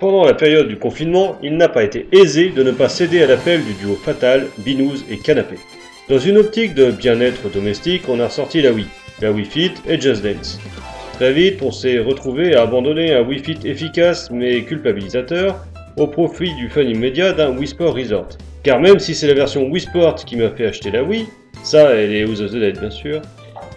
Pendant la période du confinement, il n'a pas été aisé de ne pas céder à l'appel du duo fatal Binous et Canapé. Dans une optique de bien-être domestique, on a ressorti la Wii, la Wii Fit et Just Dance. Très vite, on s'est retrouvé à abandonner un Wii Fit efficace mais culpabilisateur au profit du fun immédiat d'un Wii Sport Resort. Car même si c'est la version Wii Sport qui m'a fait acheter la Wii, ça elle est aux the Dead bien sûr,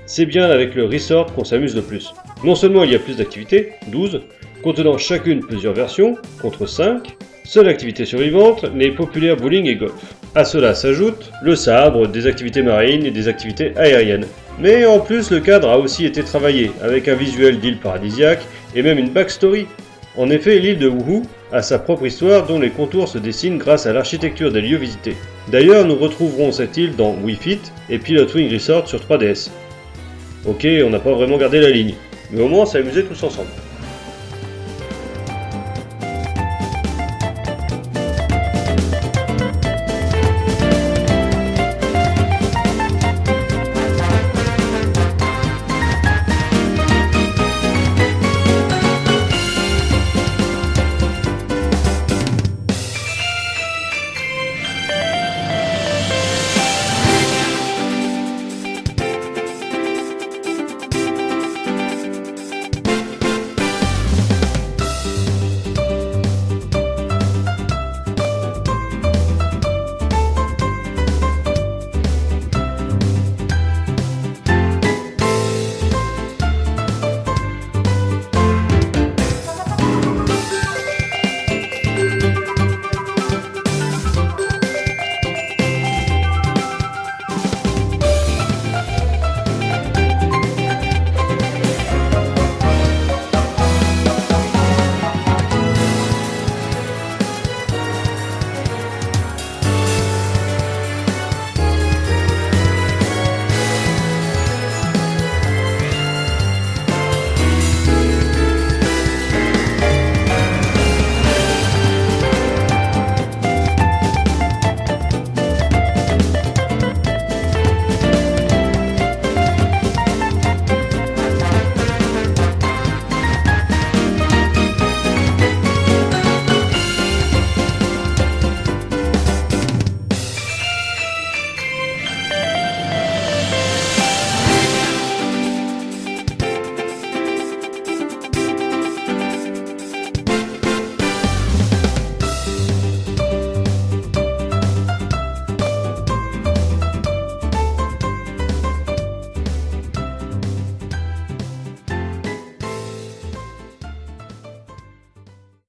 c'est bien avec le Resort qu'on s'amuse le plus. Non seulement il y a plus d'activités, 12, contenant chacune plusieurs versions, contre 5, seule activité survivante, les populaires bowling et golf. À cela s'ajoute le sabre, des activités marines et des activités aériennes. Mais en plus, le cadre a aussi été travaillé, avec un visuel d'île paradisiaque et même une backstory. En effet, l'île de Wuhu a sa propre histoire dont les contours se dessinent grâce à l'architecture des lieux visités. D'ailleurs, nous retrouverons cette île dans Wii Fit et Pilot Wing Resort sur 3DS. Ok, on n'a pas vraiment gardé la ligne, mais au moins on s'est amusé tous ensemble.